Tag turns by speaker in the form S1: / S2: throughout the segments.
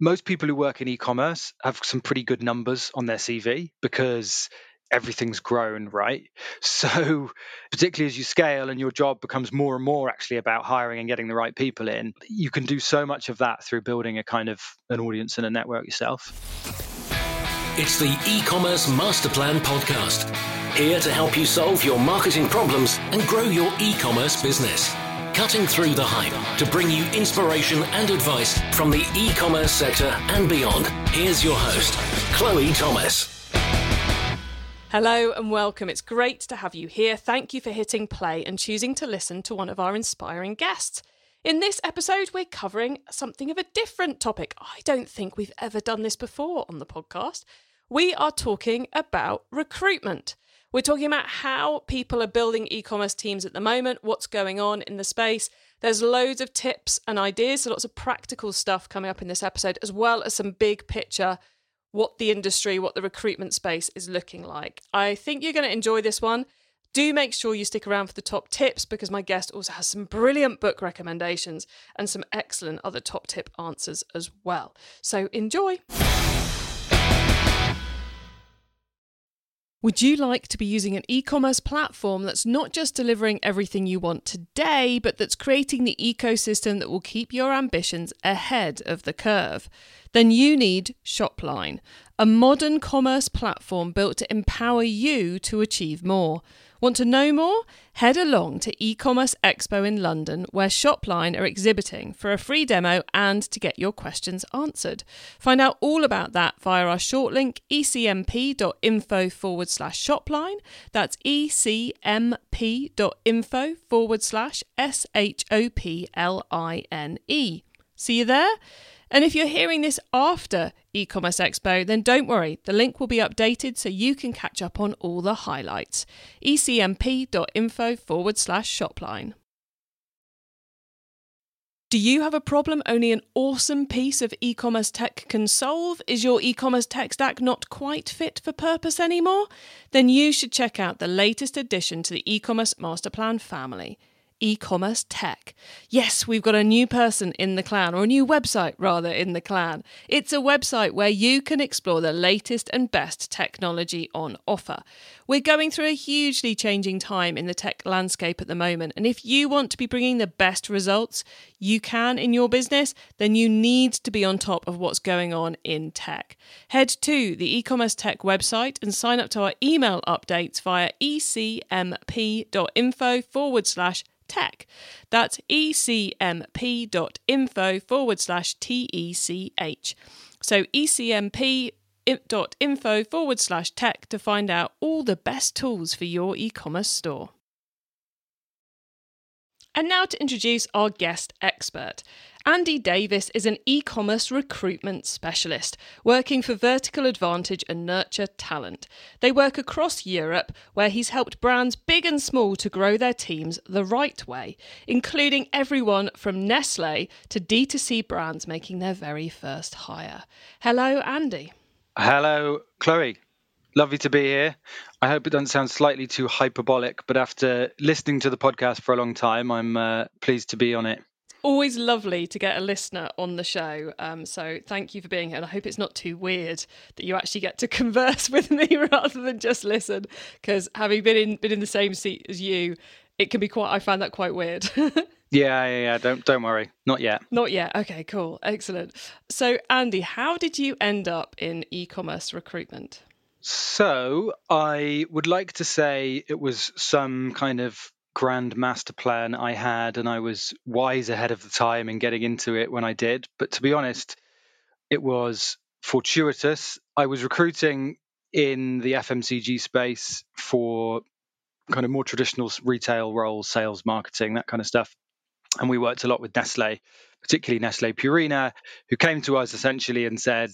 S1: most people who work in e-commerce have some pretty good numbers on their CV because everything's grown, right? So, particularly as you scale and your job becomes more and more actually about hiring and getting the right people in, you can do so much of that through building a kind of an audience and a network yourself.
S2: It's the e-commerce master plan podcast. Here to help you solve your marketing problems and grow your e-commerce business cutting through the hype to bring you inspiration and advice from the e commerce sector and beyond. Here's your host, Chloe Thomas.
S3: Hello and welcome. It's great to have you here. Thank you for hitting play and choosing to listen to one of our inspiring guests. In this episode, we're covering something of a different topic. I don't think we've ever done this before on the podcast. We are talking about recruitment. We're talking about how people are building e commerce teams at the moment, what's going on in the space. There's loads of tips and ideas, so lots of practical stuff coming up in this episode, as well as some big picture what the industry, what the recruitment space is looking like. I think you're going to enjoy this one. Do make sure you stick around for the top tips because my guest also has some brilliant book recommendations and some excellent other top tip answers as well. So enjoy. Would you like to be using an e commerce platform that's not just delivering everything you want today, but that's creating the ecosystem that will keep your ambitions ahead of the curve? Then you need Shopline, a modern commerce platform built to empower you to achieve more. Want to know more? Head along to e-commerce expo in London where Shopline are exhibiting for a free demo and to get your questions answered. Find out all about that via our short link ecmp.info forward slash shopline. That's ecmp.info forward slash S H O P L I N E. See you there? And if you're hearing this after e-commerce expo, then don't worry, the link will be updated so you can catch up on all the highlights. ecmp.info forward slash shopline. Do you have a problem only an awesome piece of e commerce tech can solve? Is your e commerce tech stack not quite fit for purpose anymore? Then you should check out the latest addition to the e commerce master plan family e commerce tech. Yes, we've got a new person in the clan, or a new website rather, in the clan. It's a website where you can explore the latest and best technology on offer. We're going through a hugely changing time in the tech landscape at the moment, and if you want to be bringing the best results you can in your business, then you need to be on top of what's going on in tech. Head to the e commerce tech website and sign up to our email updates via ecmp.info forward slash tech. That's ecmp.info forward slash TECH. So ecmp.info forward slash tech to find out all the best tools for your e commerce store. And now to introduce our guest expert. Andy Davies is an e commerce recruitment specialist working for Vertical Advantage and Nurture Talent. They work across Europe, where he's helped brands big and small to grow their teams the right way, including everyone from Nestle to D2C brands making their very first hire. Hello, Andy.
S1: Hello, Chloe. Lovely to be here. I hope it doesn't sound slightly too hyperbolic, but after listening to the podcast for a long time, I'm uh, pleased to be on it.
S3: Always lovely to get a listener on the show. Um, so thank you for being here. And I hope it's not too weird that you actually get to converse with me rather than just listen. Because having been in been in the same seat as you, it can be quite. I find that quite weird.
S1: Yeah, yeah, yeah. Don't don't worry. Not yet.
S3: Not yet. Okay, cool. Excellent. So, Andy, how did you end up in e-commerce recruitment?
S1: So I would like to say it was some kind of grand master plan I had, and I was wise ahead of the time in getting into it when I did. But to be honest, it was fortuitous. I was recruiting in the FMCG space for kind of more traditional retail roles, sales, marketing, that kind of stuff. And we worked a lot with Nestle, particularly Nestle Purina, who came to us essentially and said,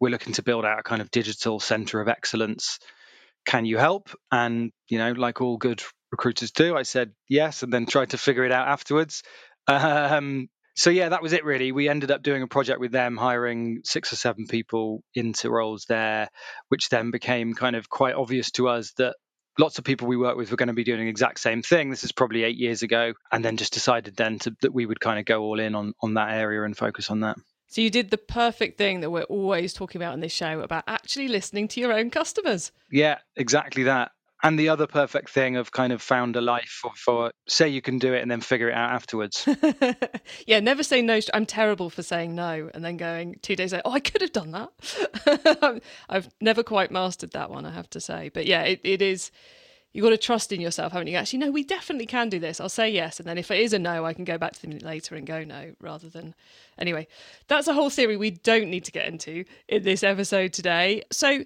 S1: we're looking to build out a kind of digital center of excellence. Can you help? And, you know, like all good recruiters do, I said yes, and then tried to figure it out afterwards. Um, so yeah, that was it really. We ended up doing a project with them, hiring six or seven people into roles there, which then became kind of quite obvious to us that lots of people we work with were going to be doing the exact same thing. This is probably eight years ago, and then just decided then to, that we would kind of go all in on on that area and focus on that.
S3: So you did the perfect thing that we're always talking about in this show about actually listening to your own customers.
S1: Yeah, exactly that. And the other perfect thing of kind of found a life for, for say you can do it and then figure it out afterwards.
S3: yeah, never say no. I'm terrible for saying no and then going two days later, oh, I could have done that. I've never quite mastered that one, I have to say. But yeah, it, it is you've got to trust in yourself, haven't you? Actually, no, we definitely can do this. I'll say yes. And then if it is a no, I can go back to them later and go no rather than. Anyway, that's a whole theory we don't need to get into in this episode today. So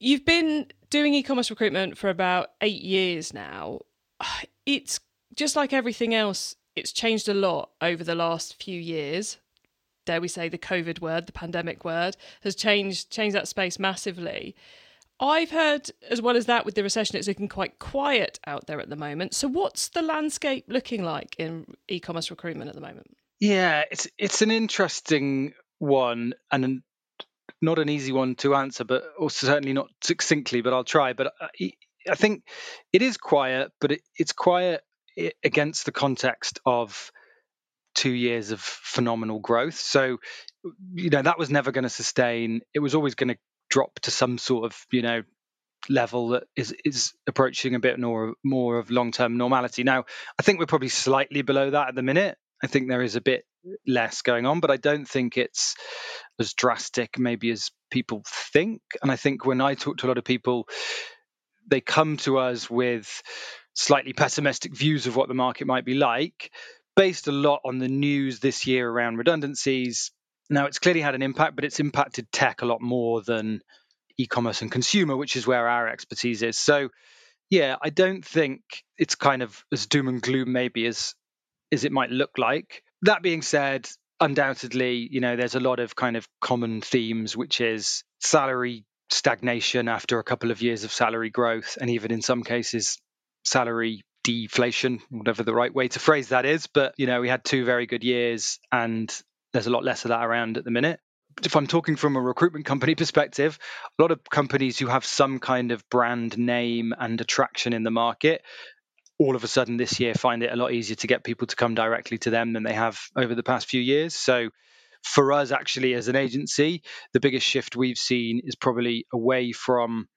S3: you've been doing e commerce recruitment for about eight years now. It's just like everything else, it's changed a lot over the last few years. Dare we say the COVID word, the pandemic word, has changed changed that space massively. I've heard, as well as that, with the recession, it's looking quite quiet out there at the moment. So, what's the landscape looking like in e-commerce recruitment at the moment?
S1: Yeah, it's it's an interesting one and not an easy one to answer, but certainly not succinctly. But I'll try. But uh, I, I think it is quiet, but it, it's quiet against the context of two years of phenomenal growth. So, you know, that was never going to sustain. It was always going to drop to some sort of you know level that is is approaching a bit more more of long term normality. Now, I think we're probably slightly below that at the minute. I think there is a bit less going on, but I don't think it's as drastic maybe as people think. And I think when I talk to a lot of people, they come to us with slightly pessimistic views of what the market might be like, based a lot on the news this year around redundancies, now, it's clearly had an impact, but it's impacted tech a lot more than e commerce and consumer, which is where our expertise is. So, yeah, I don't think it's kind of as doom and gloom maybe as as it might look like. That being said, undoubtedly, you know, there's a lot of kind of common themes, which is salary stagnation after a couple of years of salary growth, and even in some cases, salary deflation, whatever the right way to phrase that is. But, you know, we had two very good years and there's a lot less of that around at the minute. If I'm talking from a recruitment company perspective, a lot of companies who have some kind of brand name and attraction in the market, all of a sudden this year find it a lot easier to get people to come directly to them than they have over the past few years. So for us, actually, as an agency, the biggest shift we've seen is probably away from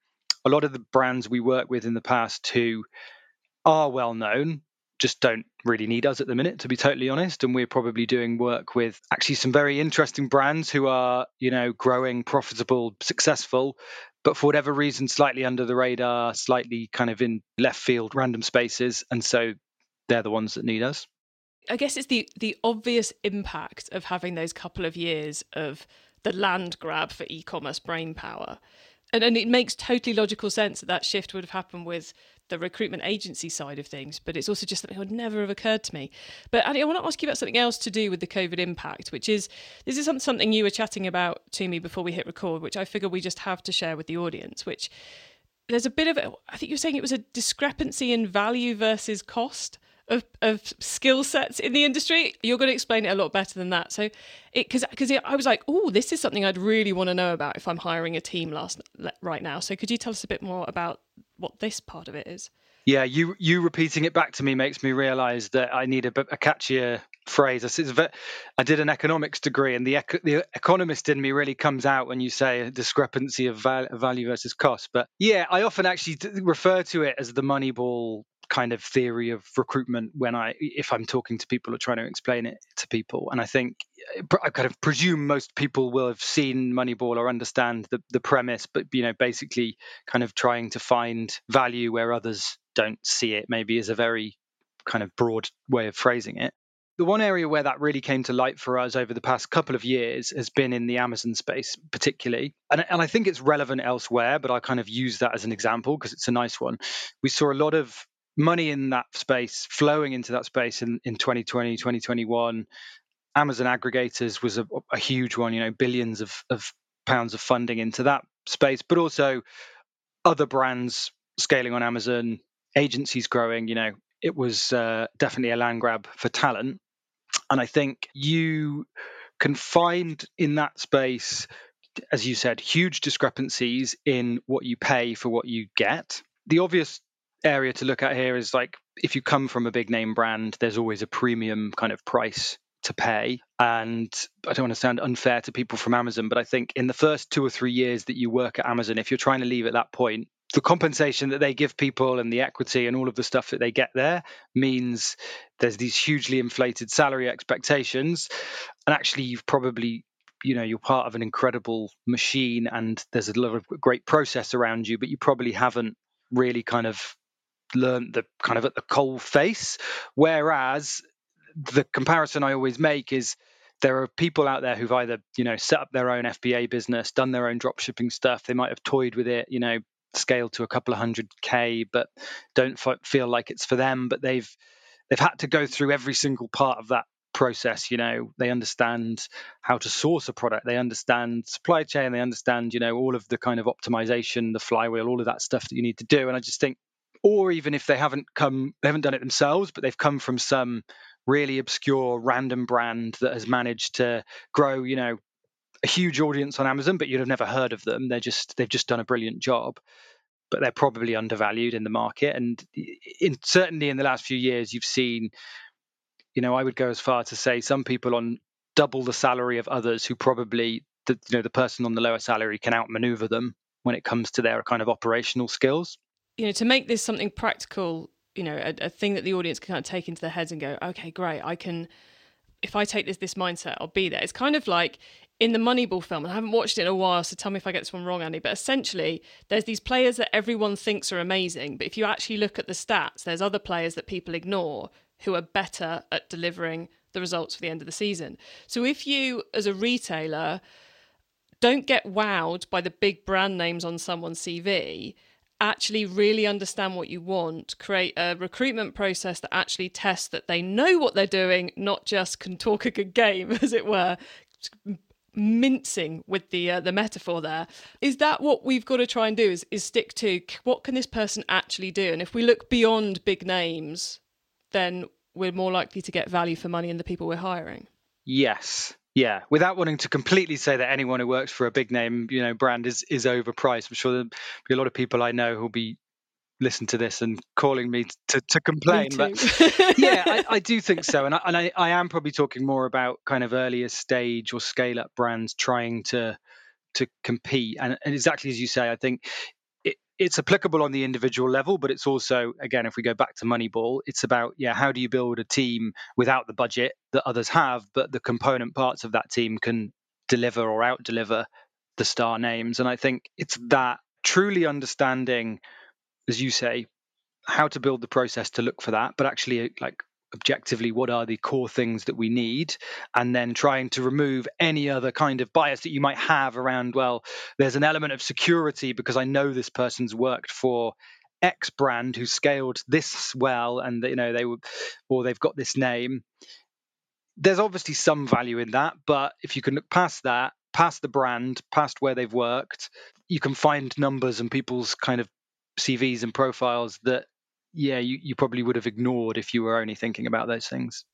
S1: a lot of the brands we work with in the past who are well known just don't really need us at the minute, to be totally honest. And we're probably doing work with actually some very interesting brands who are, you know, growing, profitable, successful, but for whatever reason, slightly under the radar, slightly kind of in left field, random spaces. And so they're the ones that need us.
S3: I guess it's the the obvious impact of having those couple of years of the land grab for e-commerce brain power. And, and it makes totally logical sense that that shift would have happened with the recruitment agency side of things, but it's also just something that would never have occurred to me. But Andy, I want to ask you about something else to do with the COVID impact, which is this is something you were chatting about to me before we hit record, which I figure we just have to share with the audience, which there's a bit of, I think you're saying it was a discrepancy in value versus cost of, of skill sets in the industry. You're going to explain it a lot better than that. So, it because because I was like, oh, this is something I'd really want to know about if I'm hiring a team last right now. So, could you tell us a bit more about what this part of it is?
S1: Yeah, you you repeating it back to me makes me realise that I need a, a catchier phrase. I, I did an economics degree, and the the economist in me really comes out when you say a discrepancy of value versus cost. But yeah, I often actually refer to it as the Moneyball kind of theory of recruitment when I, if I'm talking to people or trying to explain it to people. And I think eh, I kind of presume most people will have seen Moneyball or understand the, the premise, but, you know, basically kind of trying to find value where others don't see it, maybe is a very kind of broad way of phrasing it. The one area where that really came to light for us over the past couple of years has been in the Amazon space, particularly. And, and I think it's relevant elsewhere, but I kind of use that as an example because it's a nice one. We saw a lot of money in that space flowing into that space in, in 2020 2021 amazon aggregators was a, a huge one you know billions of, of pounds of funding into that space but also other brands scaling on amazon agencies growing you know it was uh, definitely a land grab for talent. And i think you can find in that space as you said huge discrepancies in what you pay for what you get. The obvious area to look at here is like if you come from a big name brand, there's always a premium kind of price to pay. And I don't want to sound unfair to people from Amazon, but I think in the first two or three years that you work at Amazon, if you're trying to leave at that point, the compensation that they give people and the equity and all of the stuff that they get there means there's these hugely inflated salary expectations. And actually, you've probably you know you're part of an incredible machine and there's a lot of great process around you but you probably haven't really kind of learned the kind of at the coal face whereas the comparison I always make is there are people out there who've either you know set up their own FBA business, done their own drop shipping stuff. They might have toyed with it, you know, scaled to a couple of hundred k, but don't feel like it's for them. But they've they've had to go through every single part of that process. You know, they understand how to source a product, they understand supply chain, they understand you know all of the kind of optimization, the flywheel, all of that stuff that you need to do. And I just think or even if they haven't come they haven't done it themselves but they've come from some really obscure random brand that has managed to grow, you know, a huge audience on Amazon, but you'd have never heard of them. They're just they've just done a brilliant job, but they're probably undervalued in the market. And in certainly in the last few years, you've seen, you know, I would go as far to say some people on double the salary of others who probably the you know the person on the lower salary can outmaneuver them when it comes to their kind of operational skills.
S3: You know, to make this something practical you know a, a thing that the audience can kind of take into their heads and go okay great i can if i take this this mindset i'll be there it's kind of like in the Moneyball film, I haven't watched it in a while, so tell me if I get this one wrong, Andy. But essentially, there's these players that everyone thinks are amazing. But if you actually look at the stats, there's other players that people ignore who are better at delivering the results for the end of the season. So if you, as a retailer, don't get wowed by the big brand names on someone's CV, actually really understand what you want, create a recruitment process that actually tests that they know what they're doing, not just can talk a good game, as it were. Mincing with the uh, the metaphor there is that what we've got to try and do is is stick to what can this person actually do, and if we look beyond big names, then we're more likely to get value for money in the people we're hiring.
S1: Yes, yeah, without wanting to completely say that anyone who works for a big name, you know, brand is is overpriced. I'm sure there'll be a lot of people I know who'll be listen to this and calling me to, to complain. But yeah, I, I, do think so. And, I, and I, I am probably talking more about kind of earlier stage or scale up brands trying to to compete. And, and exactly as you say, I think it's applicable on the individual level, but it's also, again, if we go back to Moneyball, it's about, yeah, how do you build a team without the budget that others have, but the component parts of that team can deliver or out deliver the star names. And I think it's that truly understanding, as you say, how to build the process to look for that, but actually like objectively what are the core things that we need? And then trying to remove any other kind of bias that you might have around well there's an element of security because i know this person's worked for x brand who scaled this well and you know they were or they've got this name. There's obviously some value in that but if you can look past that past the brand past where they've worked you can find numbers and people's kind of cvs and profiles that yeah, you, you probably would have ignored if you were only thinking about those things.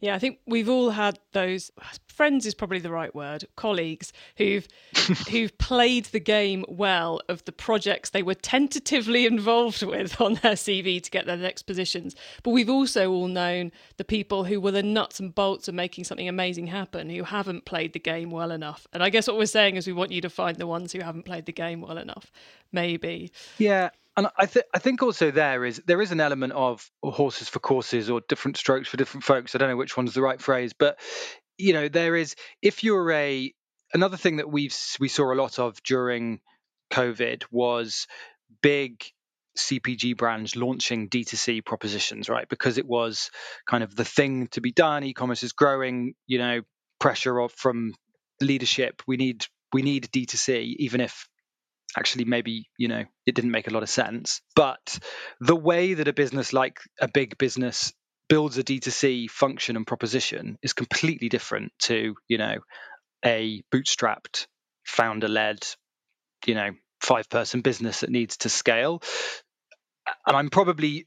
S3: Yeah, I think we've all had those friends is probably the right word, colleagues who've who've played the game well of the projects they were tentatively involved with on their CV to get their next positions. But we've also all known the people who were the nuts and bolts of making something amazing happen who haven't played the game well enough. And I guess what we're saying is we want you to find the ones who haven't played the game well enough. Maybe.
S1: Yeah, and I, th- I think also there is there is an element of horses for courses or different strokes for different folks. I don't know which one's the right phrase, but you know there is if you're a another thing that we've we saw a lot of during COVID was big CPG brands launching D2C propositions, right? Because it was kind of the thing to be done. E-commerce is growing, you know, pressure of from leadership. We need we need D2C, even if actually maybe you know it didn't make a lot of sense. But the way that a business like a big business builds a d2c function and proposition is completely different to you know a bootstrapped founder led you know five person business that needs to scale. And i'm probably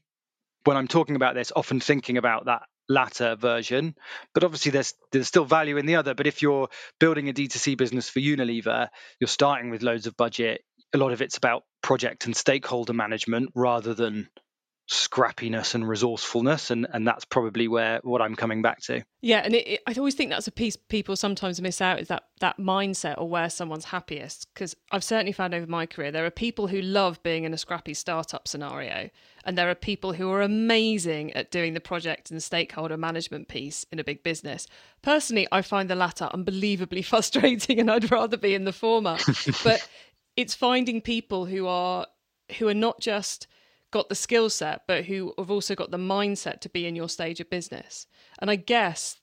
S1: when i'm talking about this often thinking about that latter version. But obviously there's there's still value in the other. But if you're building a d2c business for unilever you're starting with loads of budget a lot of it's about project and stakeholder management rather than scrappiness and resourcefulness and and that's probably where what i'm coming back to.
S3: Yeah and it, it, i always think that's a piece people sometimes miss out is that that mindset or where someone's happiest because i've certainly found over my career there are people who love being in a scrappy startup scenario and there are people who are amazing at doing the project and stakeholder management piece in a big business. Personally i find the latter unbelievably frustrating and i'd rather be in the former. But it's finding people who are who are not just got the skill set, but who have also got the mindset to be in your stage of business. And I guess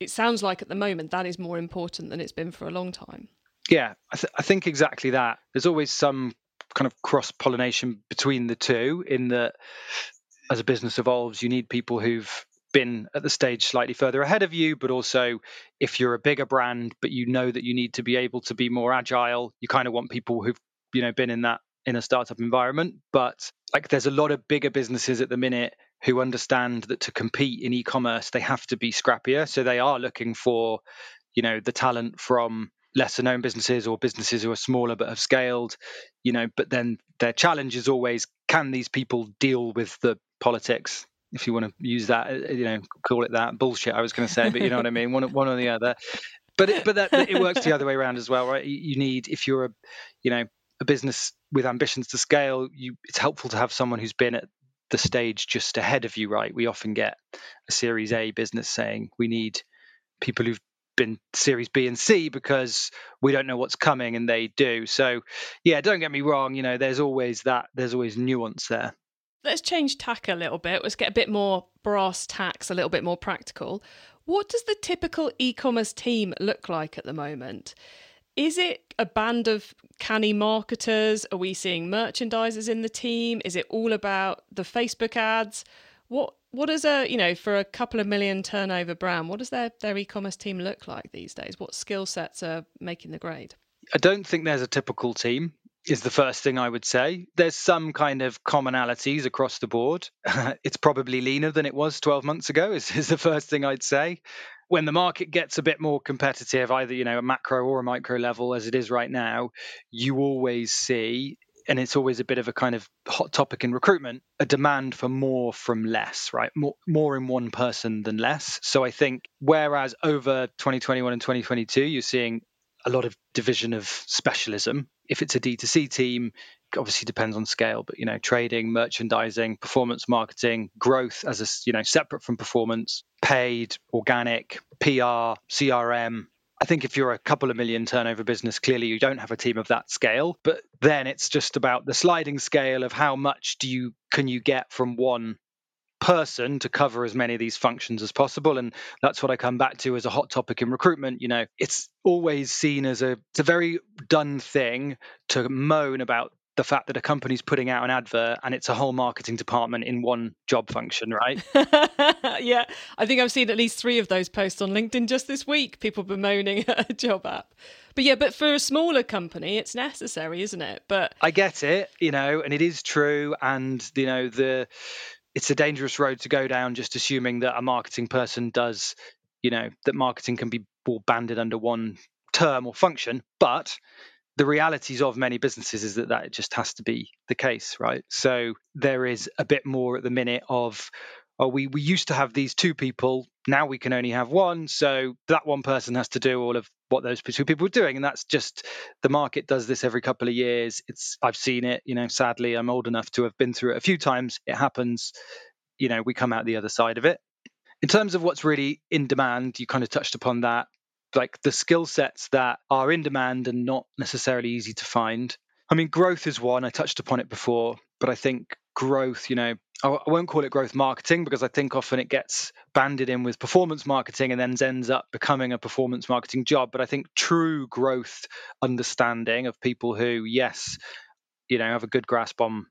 S3: it sounds like at the moment that is more important than it's been for a long time.
S1: Yeah, I, th- I think exactly that. There's always some kind of cross pollination between the two, in that as a business evolves, you need people who've been at the stage slightly further ahead of you, but also if you're a bigger brand, but you know that you need to be able to be more agile, you kind of want people who've you know been in that in a startup environment. But like there's a lot of bigger businesses at the minute who understand that to compete in e-commerce they have to be scrappier. So they are looking for, you know, the talent from lesser known businesses or businesses who are smaller but have scaled, you know, but then their challenge is always can these people deal with the politics if you want to use that, uh, you know, call it that bullshit. I was going to say, but you know what I mean. One, one or the other. But it, but that it works the other way around as well, right? You need if you're a, you know, a business with ambitions to scale, you it's helpful to have someone who's been at the stage just ahead of you, right? We often get a Series A business saying we need people who've been Series B and C because we don't know what's coming, and they do. So, yeah, don't get me wrong. You know, there's always that. There's always nuance there.
S3: Let's change tack a little bit. Let's get a bit more brass tacks, a little bit more practical. What does the typical e-commerce team look like at the moment? Is it a band of canny marketers? Are we seeing merchandisers in the team? Is it all about the Facebook ads? What what does a you know for a couple of million turnover brand? What does their their e-commerce team look like these days? What skill sets are making the grade?
S1: I don't think there's a typical team is the first thing I would say. There's some kind of commonalities across the board. it's probably leaner than it was 12 months ago, is, is the first thing I'd say when the market gets a bit more competitive, either you know a macro or a micro level, as it is right now, you always see, and it's always a bit of a kind of hot topic in recruitment, a demand for more from less, right? More more in one person than less. So I think whereas over 2021 and 2022, you're seeing a lot of division of specialism. If it's a D2C team, obviously depends on scale, but you know, trading, merchandising, performance marketing, growth as a you know separate from performance, paid, organic, PR, CRM. I think if you're a couple of million turnover business, clearly you don't have a team of that scale. But then it's just about the sliding scale of how much do you can you get from one person to cover as many of these functions as possible and that's what i come back to as a hot topic in recruitment you know it's always seen as a it's a very done thing to moan about the fact that a company's putting out an advert and it's a whole marketing department in one job function, right?
S3: yeah, I think I've seen at least three of those posts on LinkedIn just this week. People bemoaning a job app. But yeah, but for a smaller company, it's necessary, isn't it? But
S1: I get it, you know, and it is true. And, you know, the it's a dangerous road to go down just assuming that a marketing person does, you know, that marketing can be all banded under one term or function. But the realities of many businesses is that that just has to be the case, right? So there is a bit more at the minute of, oh, we, we used to have these two people, now we can only have one. So that one person has to do all of what those two people are doing. And that's just the market does this every couple of years. It's I've seen it, you know, sadly, I'm old enough to have been through it a few times. It happens, you know, we come out the other side of it. In terms of what's really in demand, you kind of touched upon that. Like the skill sets that are in demand and not necessarily easy to find. I mean, growth is one. I touched upon it before, but I think growth, you know, I won't call it growth marketing because I think often it gets banded in with performance marketing and then ends up becoming a performance marketing job. But I think true growth understanding of people who, yes, you know, have a good grasp on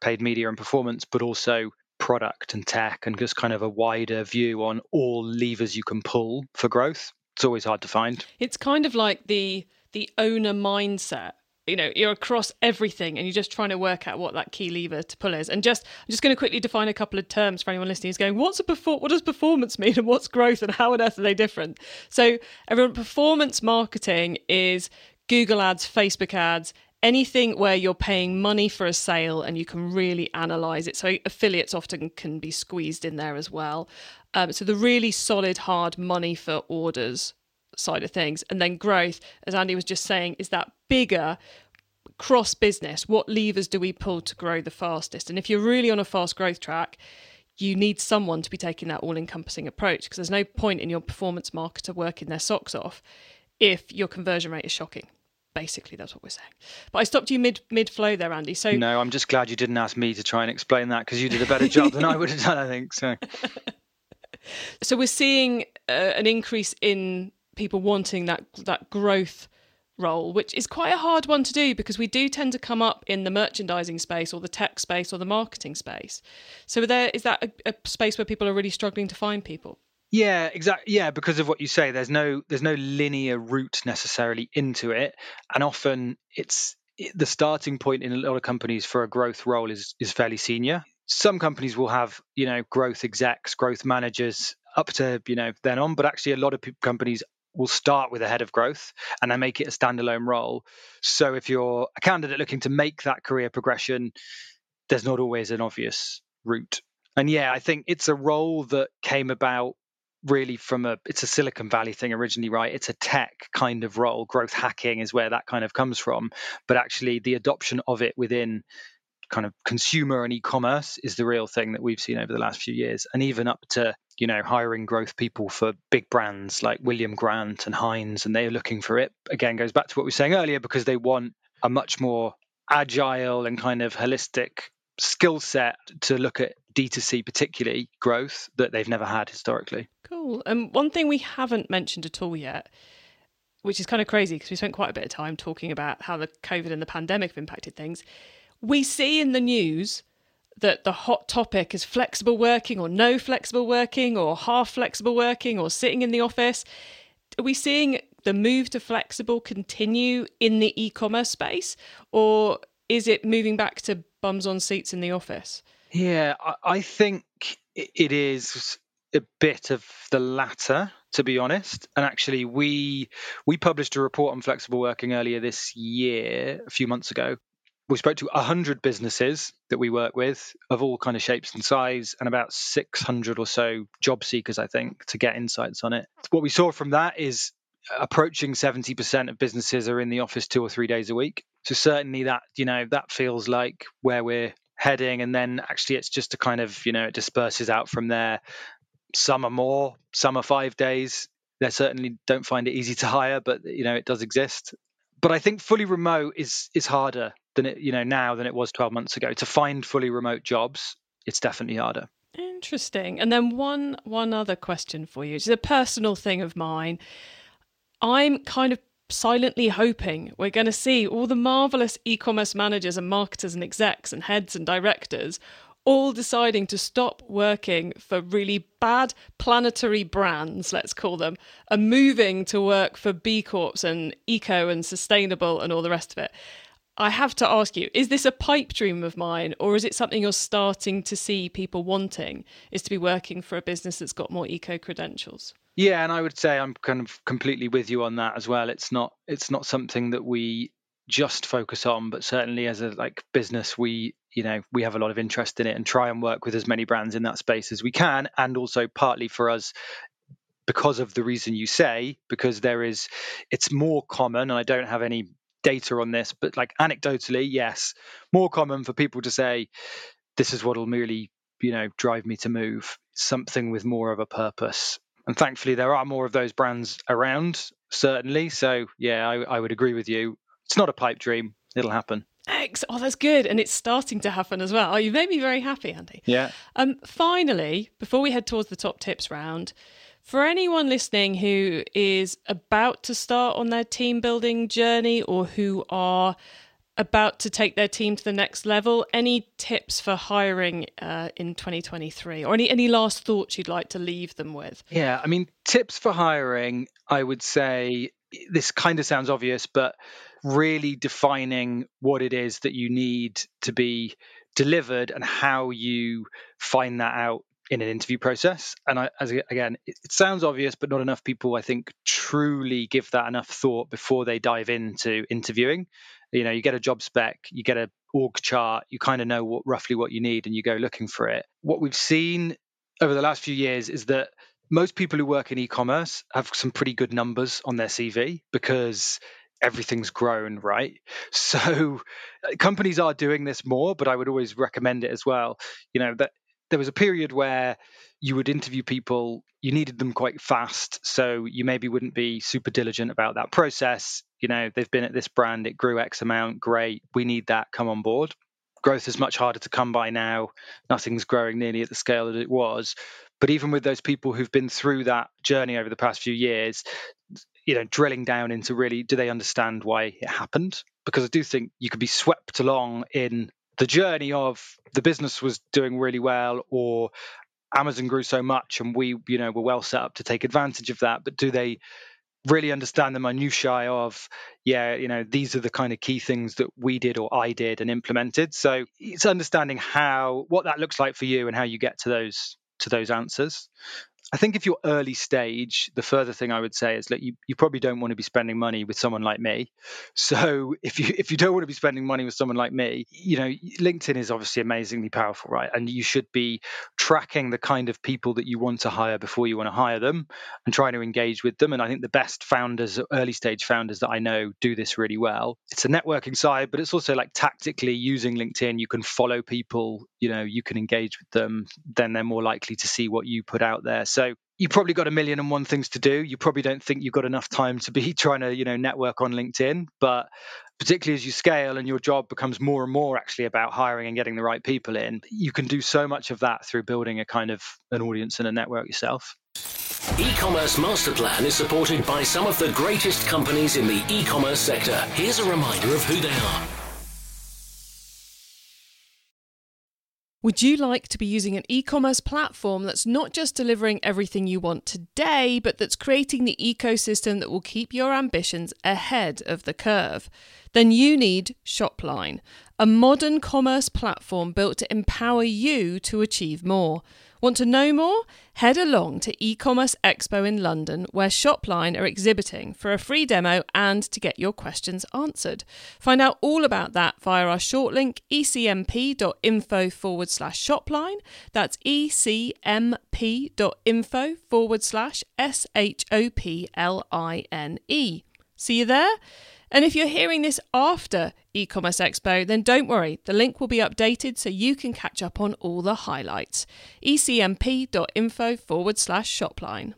S1: paid media and performance, but also product and tech and just kind of a wider view on all levers you can pull for growth. It's always hard to find.
S3: It's kind of like the the owner mindset you know you're across everything and you're just trying to work out what that key lever to pull is and just i'm just going to quickly define a couple of terms for anyone listening who's going what's a perfor- what does performance mean and what's growth and how on earth are they different so everyone performance marketing is google ads facebook ads anything where you're paying money for a sale and you can really analyze it. So affiliates often can be squeezed in there as well. Um, so the really solid, hard money for orders side of things, and then growth, as Andy was just saying, is that bigger cross business. What levers do we pull to grow the fastest? And if you're really on a fast growth track, you need someone to be taking that all encompassing approach because there's no point in your performance marketer working their socks off if your conversion rate is shocking. Basically, that's what we're saying. But I stopped you mid mid flow there, Andy. So
S1: no, I'm just glad you didn't ask me to try and explain that because you did a better job than I would have done. I think so.
S3: so we're seeing uh, an increase in people wanting that that growth role, which is quite a hard one to do because we do tend to come up in the merchandising space or the tech space or the marketing space. So there is that a, a space where people are really struggling to find people.
S1: Yeah, exactly. Yeah, because of what you say, there's no there's no linear route necessarily into it, and often it's the starting point in a lot of companies for a growth role is is fairly senior. Some companies will have you know growth execs, growth managers up to you know then on, but actually a lot of companies will start with a head of growth and then make it a standalone role. So if you're a candidate looking to make that career progression, there's not always an obvious route. And yeah, I think it's a role that came about really from a it's a silicon valley thing originally right it's a tech kind of role growth hacking is where that kind of comes from but actually the adoption of it within kind of consumer and e-commerce is the real thing that we've seen over the last few years and even up to you know hiring growth people for big brands like William Grant and Heinz and they're looking for it again goes back to what we were saying earlier because they want a much more agile and kind of holistic skill set to look at D2C particularly growth that they've never had historically.
S3: Cool. And um, one thing we haven't mentioned at all yet which is kind of crazy because we spent quite a bit of time talking about how the COVID and the pandemic have impacted things. We see in the news that the hot topic is flexible working or no flexible working or half flexible working or sitting in the office. Are we seeing the move to flexible continue in the e commerce space or is it moving back to bums on seats in the office?
S1: Yeah, I think it is a bit of the latter to be honest and actually we we published a report on flexible working earlier this year a few months ago we spoke to 100 businesses that we work with of all kind of shapes and size and about 600 or so job seekers i think to get insights on it. What we saw from that is approaching 70% of businesses are in the office two or three days a week. So certainly that you know that feels like where we're heading and then actually it's just a kind of you know it disperses out from there. Some are more some are five days. They certainly don't find it easy to hire but you know it does exist but I think fully remote is is harder than it you know now than it was 12 months ago. To find fully remote jobs it's definitely harder.
S3: Interesting. And then one one other question for you. It's a personal thing of mine. I'm kind of silently hoping we're going to see all the marvelous e-commerce managers and marketers and execs and heads and directors all deciding to stop working for really bad planetary brands, let's call them, and moving to work for B Corps and eco and sustainable and all the rest of it. I have to ask you, is this a pipe dream of mine, or is it something you're starting to see people wanting? Is to be working for a business that's got more eco credentials?
S1: Yeah, and I would say I'm kind of completely with you on that as well. It's not it's not something that we just focus on, but certainly as a like business, we you know we have a lot of interest in it and try and work with as many brands in that space as we can, and also partly for us because of the reason you say because there is it's more common and i don't have any data on this but like anecdotally yes more common for people to say this is what'll merely you know drive me to move something with more of a purpose. And thankfully there are more of those brands around certainly. So yeah I, I would agree with you it's not a pipe dream. It'll happen.
S3: X. Oh, that's good. And it's starting to happen as well. Oh, you made me very happy, Andy.
S1: Yeah.
S3: Um, finally, before we head towards the top tips round, for anyone listening who is about to start on their team building journey or who are about to take their team to the next level, any tips for hiring uh, in 2023 or any, any last thoughts you'd like to leave them with?
S1: Yeah, I mean, tips for hiring, I would say this kind of sounds obvious, but really defining what it is that you need to be delivered and how you find that out in an interview process. And I, as again, it, sounds obvious, but not enough people, I think, truly give that enough thought before they dive into interviewing. You know, you get a job spec, you get a org chart, you kind of know what roughly what you need, and you go looking for it. What we've seen over the last few years is that most people who work in e-commerce have some pretty good numbers on their CV because everything's grown, right? So uh, companies are doing this more, but I would always recommend it as well. You know, that there was a period where you would interview people, you needed them quite fast. So you maybe wouldn't be super diligent about that process. You know, they've been at this brand, it grew X amount, great. We need that, come on board. Growth is much harder to come by now. Nothing's growing nearly at the scale that it was. But even with those people who've been through that journey over the past few years, you know, drilling down into really do they understand why it happened? Because I do think you could be swept along in the journey of the business was doing really well or Amazon grew so much and we, you know, were well set up to take advantage of that. But do they really understand the minutiae of, yeah, you know, these are the kind of key things that we did or I did and implemented. So it's understanding how what that looks like for you and how you get to those to those answers. I think if you're early stage, the further thing I would say is that you, you probably don't want to be spending money with someone like me. So if you if you don't want to be spending money with someone like me, you know, LinkedIn is obviously amazingly powerful, right? And you should be tracking the kind of people that you want to hire before you want to hire them and trying to engage with them. And I think the best founders, early stage founders that I know do this really well. It's a networking side, but it's also like tactically using LinkedIn, you can follow people, you know, you can engage with them, then they're more likely to see what you put out there. You probably got a million and one things to do. You probably don't think you've got enough time to be trying to, you know, network on LinkedIn. But particularly as you scale and your job becomes more and more actually about hiring and getting the right people in, you can do so much of that through building a kind of an audience and a network yourself.
S2: E-commerce master plan is supported by some of the greatest companies in the e-commerce sector. Here's a reminder of who they are.
S3: Would you like to be using an e commerce platform that's not just delivering everything you want today, but that's creating the ecosystem that will keep your ambitions ahead of the curve? Then you need Shopline, a modern commerce platform built to empower you to achieve more. Want to know more? Head along to e-commerce expo in London where Shopline are exhibiting for a free demo and to get your questions answered. Find out all about that via our short link ecmp.info forward slash shopline. That's ecmp.info forward slash S H O P L I N E. See you there? And if you're hearing this after e-commerce expo, then don't worry, the link will be updated so you can catch up on all the highlights. ecmp.info forward slash shopline.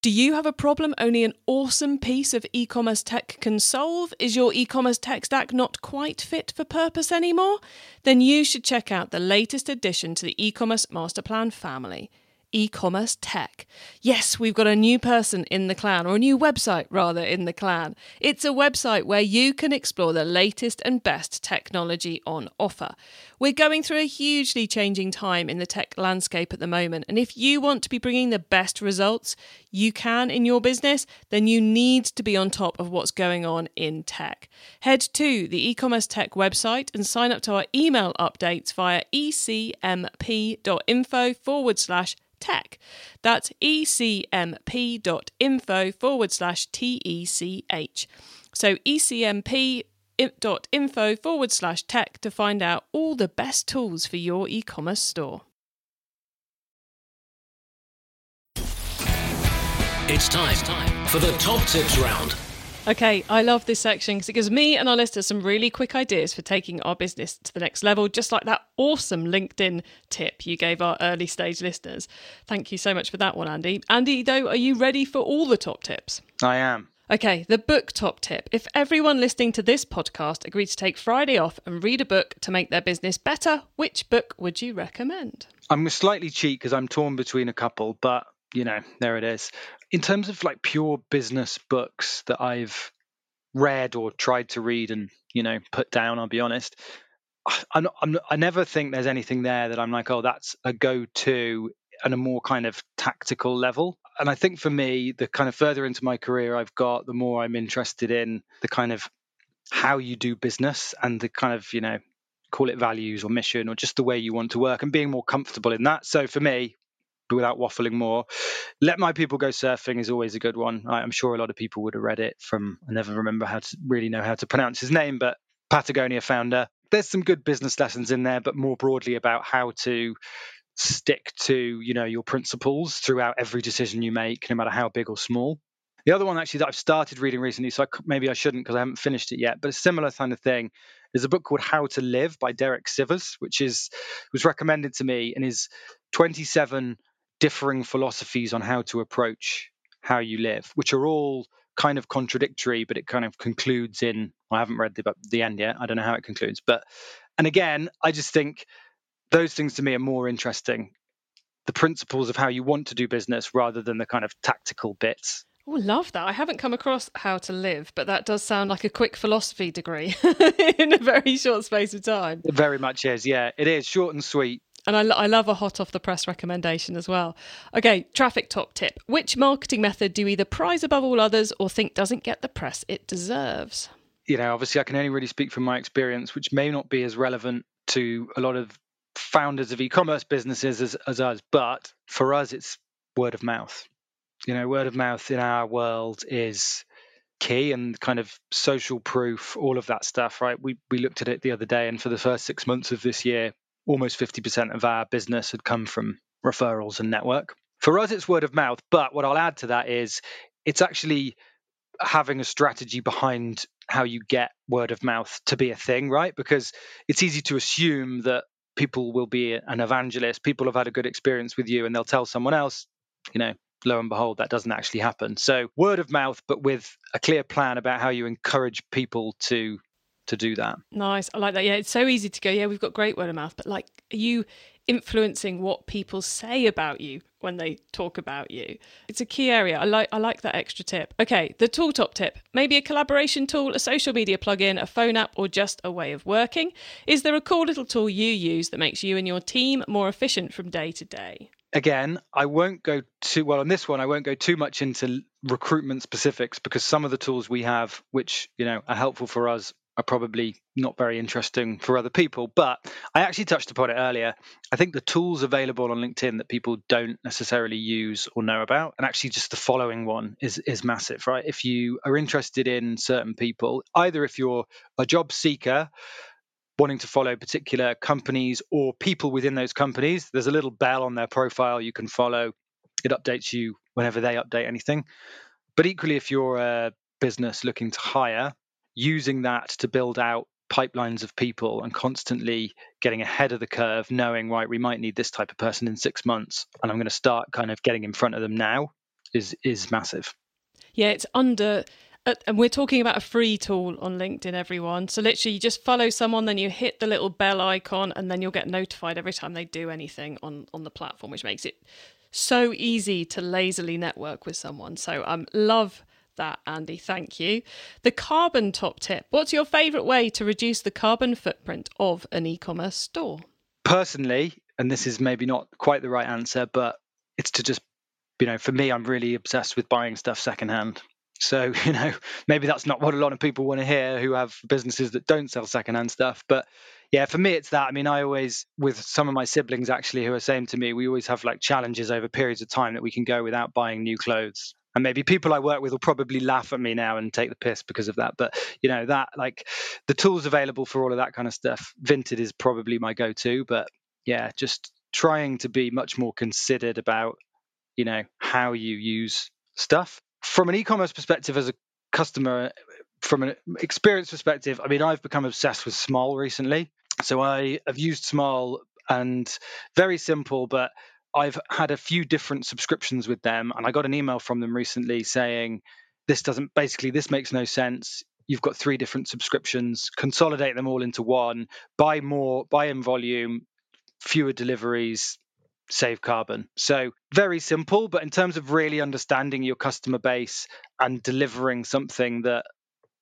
S3: Do you have a problem only an awesome piece of e commerce tech can solve? Is your e commerce tech stack not quite fit for purpose anymore? Then you should check out the latest addition to the e commerce master plan family e commerce tech. Yes, we've got a new person in the clan, or a new website rather, in the clan. It's a website where you can explore the latest and best technology on offer. We're going through a hugely changing time in the tech landscape at the moment, and if you want to be bringing the best results you can in your business, then you need to be on top of what's going on in tech. Head to the e commerce tech website and sign up to our email updates via ecmp.info forward slash tech. That's ecmp.info forward slash TECH. So ecmp.info forward slash tech to find out all the best tools for your e commerce store.
S2: It's time for the top tips round.
S3: Okay, I love this section because it gives me and our listeners some really quick ideas for taking our business to the next level, just like that awesome LinkedIn tip you gave our early stage listeners. Thank you so much for that one, Andy. Andy, though, are you ready for all the top tips?
S1: I am.
S3: Okay, the book top tip. If everyone listening to this podcast agreed to take Friday off and read a book to make their business better, which book would you recommend?
S1: I'm slightly cheat because I'm torn between a couple, but you know, there it is in terms of like pure business books that I've read or tried to read and you know put down, I'll be honest. I'm, I'm, I never think there's anything there that I'm like, oh, that's a go-to at a more kind of tactical level. And I think for me, the kind of further into my career I've got, the more I'm interested in the kind of how you do business and the kind of you know call it values or mission or just the way you want to work and being more comfortable in that. So for me, without waffling more, let my people go surfing is always a good one. I, am sure a lot of people would have read it from. I never remember how to really know how to pronounce his name, but Patagonia founder. There's some good business lessons in there, but more broadly about how to stick to you know your principles throughout every decision you make, no matter how big or small. The other one actually that I've started reading recently, so I, maybe I shouldn't because I haven't finished it yet, but a similar kind of thing is a book called How to Live by Derek Sivers, which is was recommended to me and is 27 differing philosophies on how to approach how you live, which are all kind of contradictory, but it kind of concludes in I haven't read the, the end yet. I don't know how it concludes, but and again, I just think those things to me are more interesting. The principles of how you want to do business rather than the kind of tactical bits.
S3: Oh, love that. I haven't come across how to live, but that does sound like a quick philosophy degree in a very short space of time.
S1: It very much is. Yeah, it is short and sweet.
S3: And I, I love a hot off the press recommendation as well. Okay, traffic top tip. Which marketing method do you either prize above all others or think doesn't get the press it deserves?
S1: You know, obviously, I can only really speak from my experience, which may not be as relevant to a lot of founders of e commerce businesses as, as us, but for us, it's word of mouth you know, word of mouth in our world is key and kind of social proof, all of that stuff, right? We we looked at it the other day, and for the first six months of this year, almost 50% of our business had come from referrals and network. For us, it's word of mouth, but what I'll add to that is it's actually having a strategy behind how you get word of mouth to be a thing, right? Because it's easy to assume that people will be an evangelist, people have had a good experience with you, and they'll tell someone else, you know, lo and behold, that doesn't actually happen. So word of mouth, but with a clear plan about how you encourage people to to do that.
S3: Nice. I like that. Yeah, it's so easy to go, yeah, we've got great word of mouth, but like are you influencing what people say about you when they talk about you? It's a key area. I like I like that extra tip. Okay, the tool top tip. Maybe a collaboration tool, a social media plugin, a phone app, or just a way of working. Is there a cool little tool you use that makes you and your team more efficient from day to day?
S1: again, I won't go too well on this one. I won't go too much into recruitment specifics because some of the tools we have, which you know are helpful for us, are probably not very interesting for other people. But I actually touched upon it earlier. I think the tools available on LinkedIn that people don't necessarily use or know about, and actually just the following one is is massive, right? If you are interested in certain people, either if you're a job seeker wanting to follow particular companies or people within those companies, there's a little bell on their profile you can follow. It updates you whenever they update anything. But equally, if you're a business looking to hire, using that to build out pipelines of people and constantly getting ahead of the curve, knowing, right, we might need this type of person in six months, and I'm going to start kind of getting in front of them now is is massive.
S3: Yeah, it's under uh, and we're talking about a free tool on LinkedIn, everyone. So literally, you just follow someone, then you hit the little bell icon, and then you'll get notified every time they do anything on on the platform, which makes it so easy to lazily network with someone. So I um, love that, Andy. Thank you. The carbon top tip. What's your favourite way to reduce the carbon footprint of an e-commerce store?
S1: Personally, and this is maybe not quite the right answer, but it's to just you know, for me, I'm really obsessed with buying stuff secondhand. So, you know, maybe that's not what a lot of people want to hear who have businesses that don't sell secondhand stuff. But yeah, for me, it's that. I mean, I always, with some of my siblings actually who are saying to me, we always have like challenges over periods of time that we can go without buying new clothes. And maybe people I work with will probably laugh at me now and take the piss because of that. But, you know, that like the tools available for all of that kind of stuff, Vinted is probably my go to. But yeah, just trying to be much more considered about, you know, how you use stuff from an e-commerce perspective as a customer from an experience perspective i mean i've become obsessed with Smol recently so i have used Smol and very simple but i've had a few different subscriptions with them and i got an email from them recently saying this doesn't basically this makes no sense. You've got three different subscriptions. Consolidate them all into one. Buy more buy in volume fewer deliveries save carbon. So very simple, but in terms of really understanding your customer base and delivering something that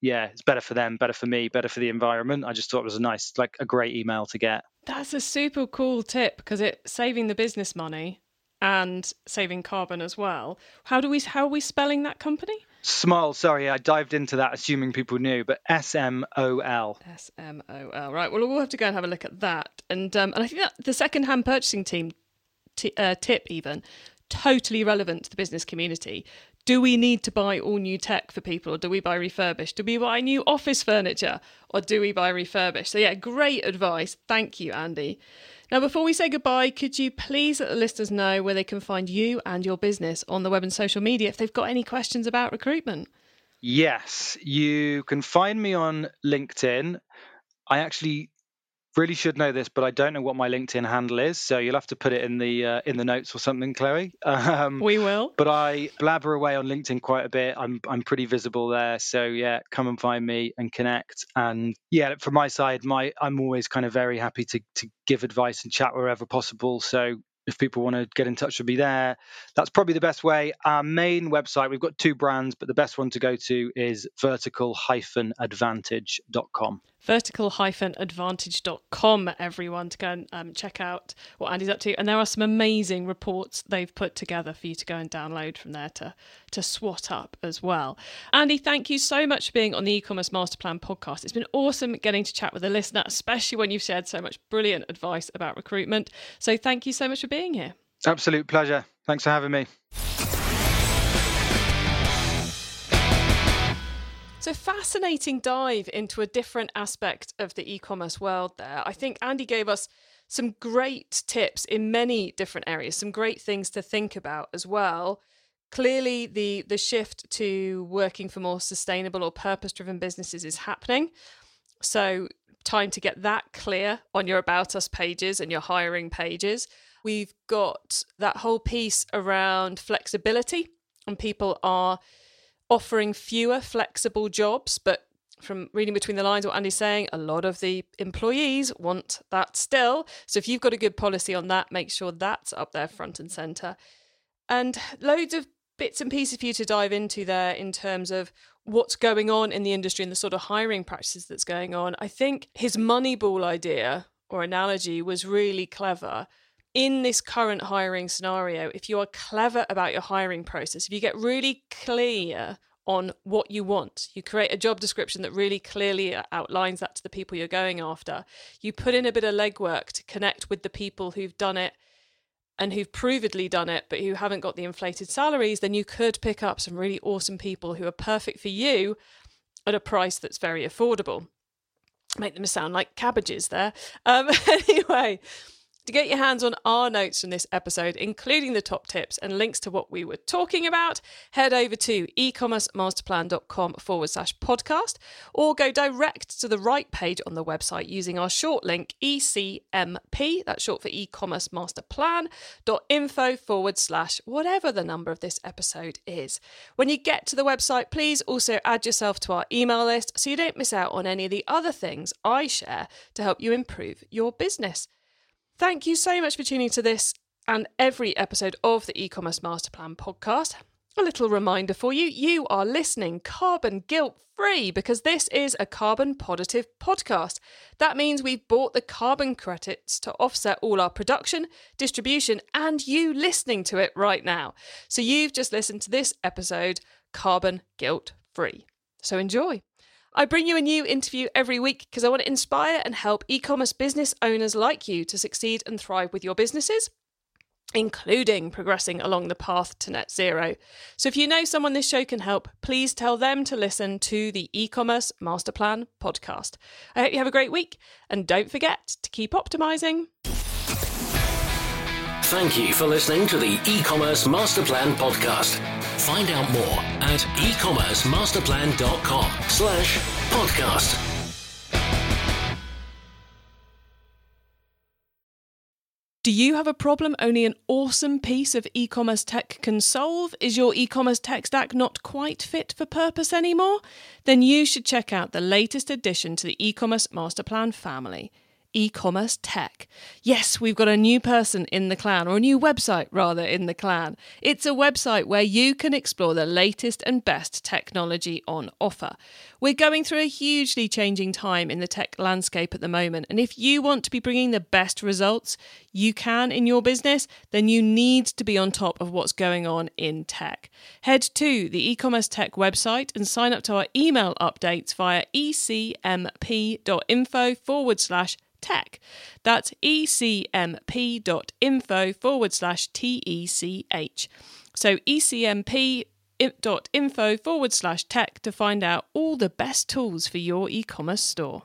S1: yeah, it's better for them, better for me, better for the environment. I just thought it was a nice, like a great email to get.
S3: That's a super cool tip because it's saving the business money and saving carbon as well. How do we how are we spelling that company?
S1: Smol, sorry, I dived into that assuming people knew, but S M O L.
S3: S M O L. Right. Well, we'll have to go and have a look at that. And um, and I think that the second-hand purchasing team t- uh, tip even totally relevant to the business community. Do we need to buy all new tech for people, or do we buy refurbished? Do we buy new office furniture, or do we buy refurbished? So yeah, great advice. Thank you, Andy. Now, before we say goodbye, could you please let the listeners know where they can find you and your business on the web and social media if they've got any questions about recruitment?
S1: Yes, you can find me on LinkedIn. I actually really should know this, but I don't know what my LinkedIn handle is, so you'll have to put it in the uh, in the notes or something, Chloe.
S3: Um, we will.
S1: But I blabber away on LinkedIn quite a bit. I'm I'm pretty visible there, so yeah, come and find me and connect. And yeah, from my side, my I'm always kind of very happy to to give advice and chat wherever possible. So if people want to get in touch with me there, that's probably the best way. Our main website, we've got two brands, but the best one to go to is vertical-advantage.com.
S3: Vertical-advantage.com, everyone, to go and um, check out what Andy's up to. And there are some amazing reports they've put together for you to go and download from there to, to swat up as well. Andy, thank you so much for being on the e-commerce master plan podcast. It's been awesome getting to chat with a listener, especially when you've shared so much brilliant advice about recruitment. So thank you so much for being here.
S1: Absolute pleasure. Thanks for having me.
S3: So, fascinating dive into a different aspect of the e commerce world there. I think Andy gave us some great tips in many different areas, some great things to think about as well. Clearly, the, the shift to working for more sustainable or purpose driven businesses is happening. So, time to get that clear on your About Us pages and your hiring pages. We've got that whole piece around flexibility, and people are offering fewer flexible jobs, but from reading between the lines, what Andy's saying, a lot of the employees want that still. So if you've got a good policy on that, make sure that's up there front and centre. And loads of bits and pieces for you to dive into there in terms of what's going on in the industry and the sort of hiring practices that's going on. I think his Moneyball idea or analogy was really clever in this current hiring scenario, if you are clever about your hiring process, if you get really clear on what you want, you create a job description that really clearly outlines that to the people you're going after, you put in a bit of legwork to connect with the people who've done it and who've provedly done it, but who haven't got the inflated salaries, then you could pick up some really awesome people who are perfect for you at a price that's very affordable. Make them sound like cabbages there. Um, anyway, to get your hands on our notes from this episode, including the top tips and links to what we were talking about, head over to ecommercemasterplan.com forward slash podcast or go direct to the right page on the website using our short link ECMP, that's short for e-commerce dot info forward slash whatever the number of this episode is. When you get to the website, please also add yourself to our email list so you don't miss out on any of the other things I share to help you improve your business. Thank you so much for tuning to this and every episode of the e-commerce master plan podcast. A little reminder for you you are listening carbon guilt free because this is a carbon positive podcast. That means we've bought the carbon credits to offset all our production, distribution, and you listening to it right now. So you've just listened to this episode carbon guilt free. So enjoy. I bring you a new interview every week because I want to inspire and help e commerce business owners like you to succeed and thrive with your businesses, including progressing along the path to net zero. So if you know someone this show can help, please tell them to listen to the e commerce master plan podcast. I hope you have a great week and don't forget to keep optimizing.
S2: Thank you for listening to the e commerce master plan podcast. Find out more at ecommercemasterplan.com slash podcast.
S3: Do you have a problem only an awesome piece of e commerce tech can solve? Is your e commerce tech stack not quite fit for purpose anymore? Then you should check out the latest addition to the e commerce master plan family e commerce tech. Yes, we've got a new person in the clan, or a new website rather, in the clan. It's a website where you can explore the latest and best technology on offer. We're going through a hugely changing time in the tech landscape at the moment, and if you want to be bringing the best results you can in your business, then you need to be on top of what's going on in tech. Head to the e commerce tech website and sign up to our email updates via ecmp.info forward slash tech. That's ecmp.info forward slash TECH. So ecmp.info forward slash tech to find out all the best tools for your e commerce store.